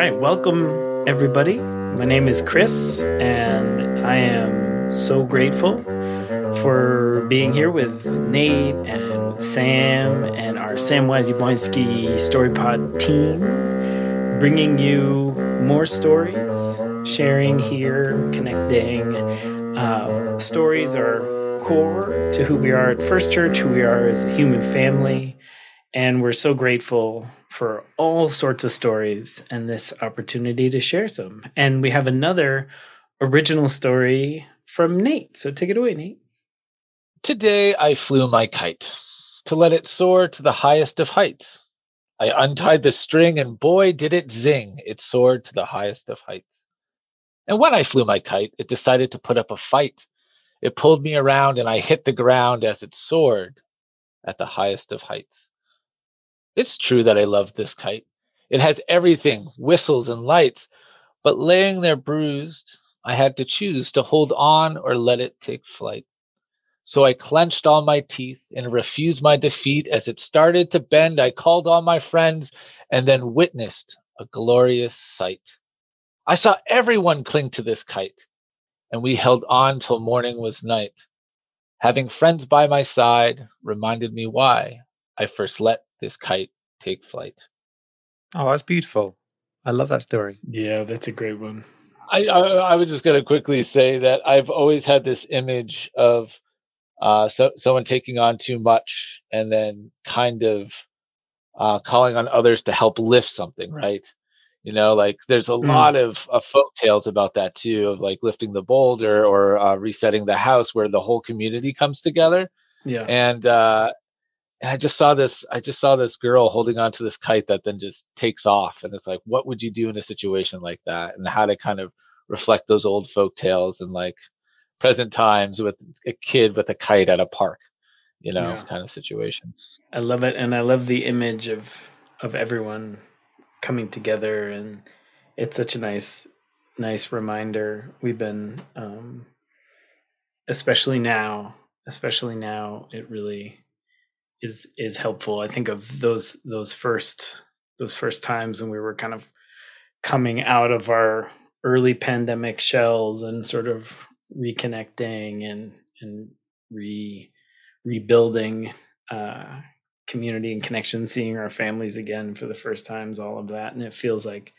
right, welcome everybody. My name is Chris, and I am so grateful for being here with Nate and Sam and our Samwise Yablonsky StoryPod team, bringing you more stories, sharing here, connecting. Uh, stories are core to who we are at First Church, who we are as a human family, and we're so grateful for all sorts of stories and this opportunity to share some. And we have another original story from Nate. So take it away, Nate. Today I flew my kite to let it soar to the highest of heights. I untied the string and boy did it zing. It soared to the highest of heights. And when I flew my kite, it decided to put up a fight. It pulled me around and I hit the ground as it soared at the highest of heights. It's true that I love this kite. It has everything whistles and lights, but laying there bruised, I had to choose to hold on or let it take flight. So I clenched all my teeth and refused my defeat. As it started to bend, I called all my friends and then witnessed a glorious sight. I saw everyone cling to this kite, and we held on till morning was night. Having friends by my side reminded me why I first let this kite take flight. Oh, that's beautiful. I love that story. Yeah, that's a great one. I, I, I was just going to quickly say that I've always had this image of uh, so, someone taking on too much and then kind of uh, calling on others to help lift something, right? You know, like there's a mm. lot of, of folk tales about that too, of like lifting the boulder or uh, resetting the house where the whole community comes together. Yeah. And uh, and I just saw this I just saw this girl holding on to this kite that then just takes off and it's like what would you do in a situation like that and how to kind of reflect those old folk tales and like present times with a kid with a kite at a park you know yeah. kind of situation I love it and I love the image of of everyone coming together and it's such a nice nice reminder we've been um especially now especially now it really is is helpful. I think of those those first those first times when we were kind of coming out of our early pandemic shells and sort of reconnecting and and re rebuilding uh, community and connection, seeing our families again for the first times, all of that, and it feels like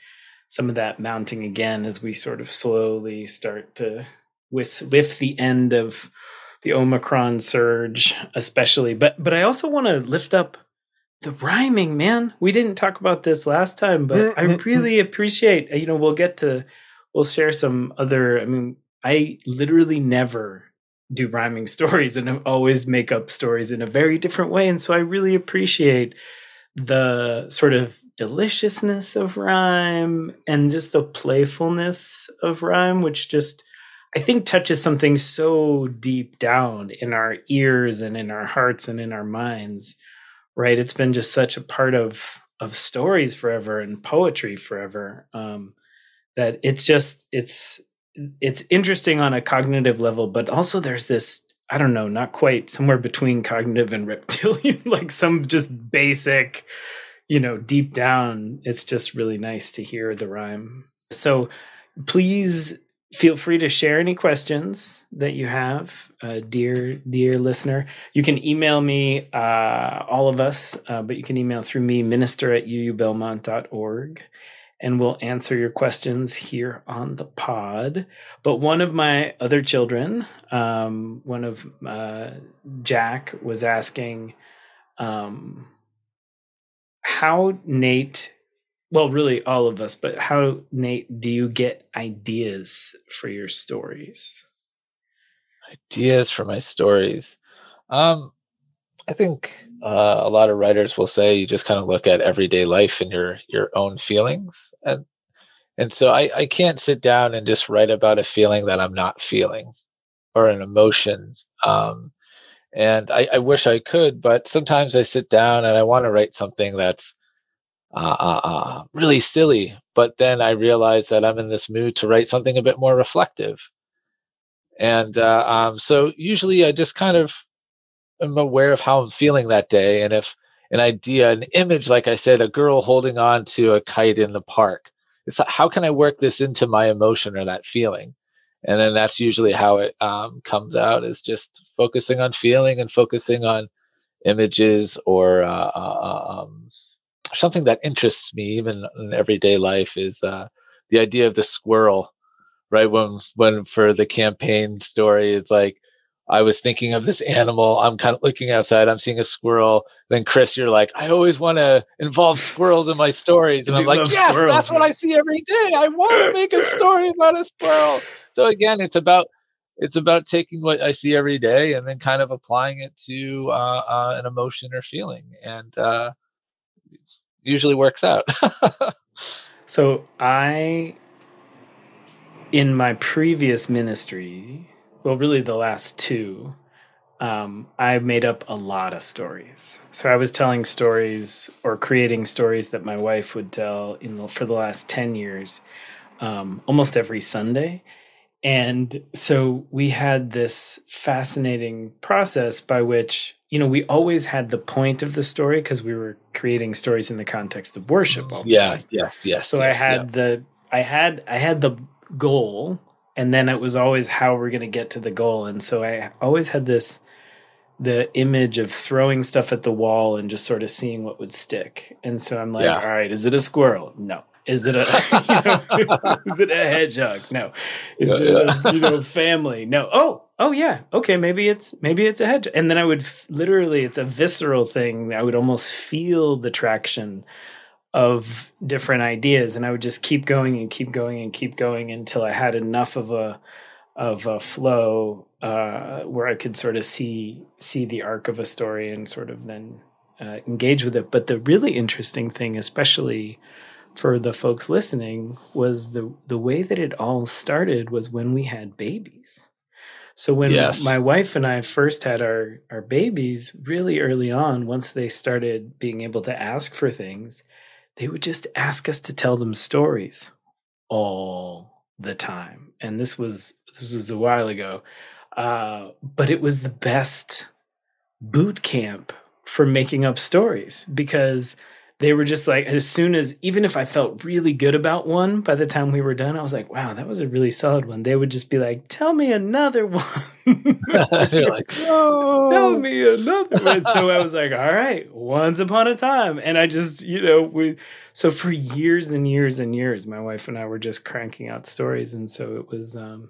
some of that mounting again as we sort of slowly start to with with the end of the Omicron surge, especially. But but I also want to lift up the rhyming, man. We didn't talk about this last time, but I mm-hmm. Mm-hmm. really appreciate. You know, we'll get to we'll share some other. I mean, I literally never do rhyming stories, and I always make up stories in a very different way. And so I really appreciate the sort of deliciousness of rhyme and just the playfulness of rhyme, which just I think touches something so deep down in our ears and in our hearts and in our minds, right? It's been just such a part of of stories forever and poetry forever um, that it's just it's it's interesting on a cognitive level, but also there's this I don't know, not quite somewhere between cognitive and reptilian, like some just basic, you know, deep down. It's just really nice to hear the rhyme. So please feel free to share any questions that you have uh, dear dear listener. You can email me uh, all of us uh, but you can email through me minister at uubelmont.org and we'll answer your questions here on the pod. But one of my other children um, one of uh, jack was asking um, how nate well, really all of us, but how, Nate, do you get ideas for your stories? Ideas for my stories. Um, I think uh, a lot of writers will say you just kind of look at everyday life and your your own feelings, and and so I, I can't sit down and just write about a feeling that I'm not feeling or an emotion. Um, and I, I wish I could, but sometimes I sit down and I want to write something that's uh, uh, uh, really silly. But then I realized that I'm in this mood to write something a bit more reflective. And uh, um, so usually I just kind of am aware of how I'm feeling that day. And if an idea, an image, like I said, a girl holding on to a kite in the park it's like, how can I work this into my emotion or that feeling? And then that's usually how it um, comes out is just focusing on feeling and focusing on images or uh, um, something that interests me even in everyday life is uh, the idea of the squirrel right when when for the campaign story it's like I was thinking of this animal. I'm kind of looking outside. I'm seeing a squirrel. Then Chris, you're like, I always want to involve squirrels in my stories, and I'm like, yes, squirrels, that's what I see every day. I want to make a story about a squirrel. So again, it's about it's about taking what I see every day and then kind of applying it to uh, uh, an emotion or feeling, and uh, usually works out. so I, in my previous ministry, well, really the last two, um, I made up a lot of stories. So I was telling stories or creating stories that my wife would tell in the, for the last 10 years, um, almost every Sunday. And so we had this fascinating process by which, you know, we always had the point of the story because we were creating stories in the context of worship all yeah, time. yes, yes. So yes, I had yeah. the I had I had the goal and then it was always how we're going to get to the goal and so i always had this the image of throwing stuff at the wall and just sort of seeing what would stick and so i'm like yeah. all right is it a squirrel no is it a you know, is it a hedgehog? No. Is yeah, it yeah. a you know family? No. Oh oh yeah. Okay maybe it's maybe it's a hedgehog and then i would f- literally it's a visceral thing i would almost feel the traction of different ideas and I would just keep going and keep going and keep going until I had enough of a of a flow uh, where I could sort of see see the arc of a story and sort of then uh, engage with it. But the really interesting thing, especially for the folks listening, was the the way that it all started was when we had babies. So when yes. my wife and I first had our our babies, really early on, once they started being able to ask for things, they would just ask us to tell them stories all the time. And this was this was a while ago. Uh, but it was the best boot camp for making up stories because they were just like as soon as even if I felt really good about one by the time we were done, I was like, wow, that was a really solid one. They would just be like, tell me another one. You're like, no. tell me another one. So I was like, all right, once upon a time. And I just, you know, we so for years and years and years, my wife and I were just cranking out stories. And so it was um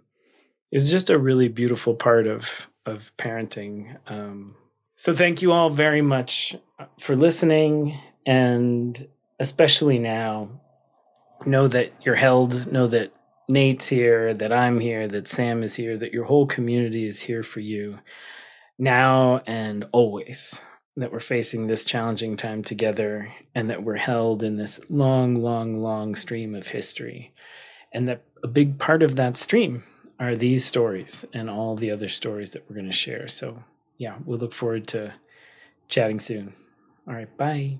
it was just a really beautiful part of of parenting. Um so thank you all very much for listening and especially now, know that you're held, know that Nate's here, that I'm here, that Sam is here, that your whole community is here for you now and always. That we're facing this challenging time together and that we're held in this long, long, long stream of history. And that a big part of that stream are these stories and all the other stories that we're going to share. So, yeah, we'll look forward to chatting soon. All right, bye.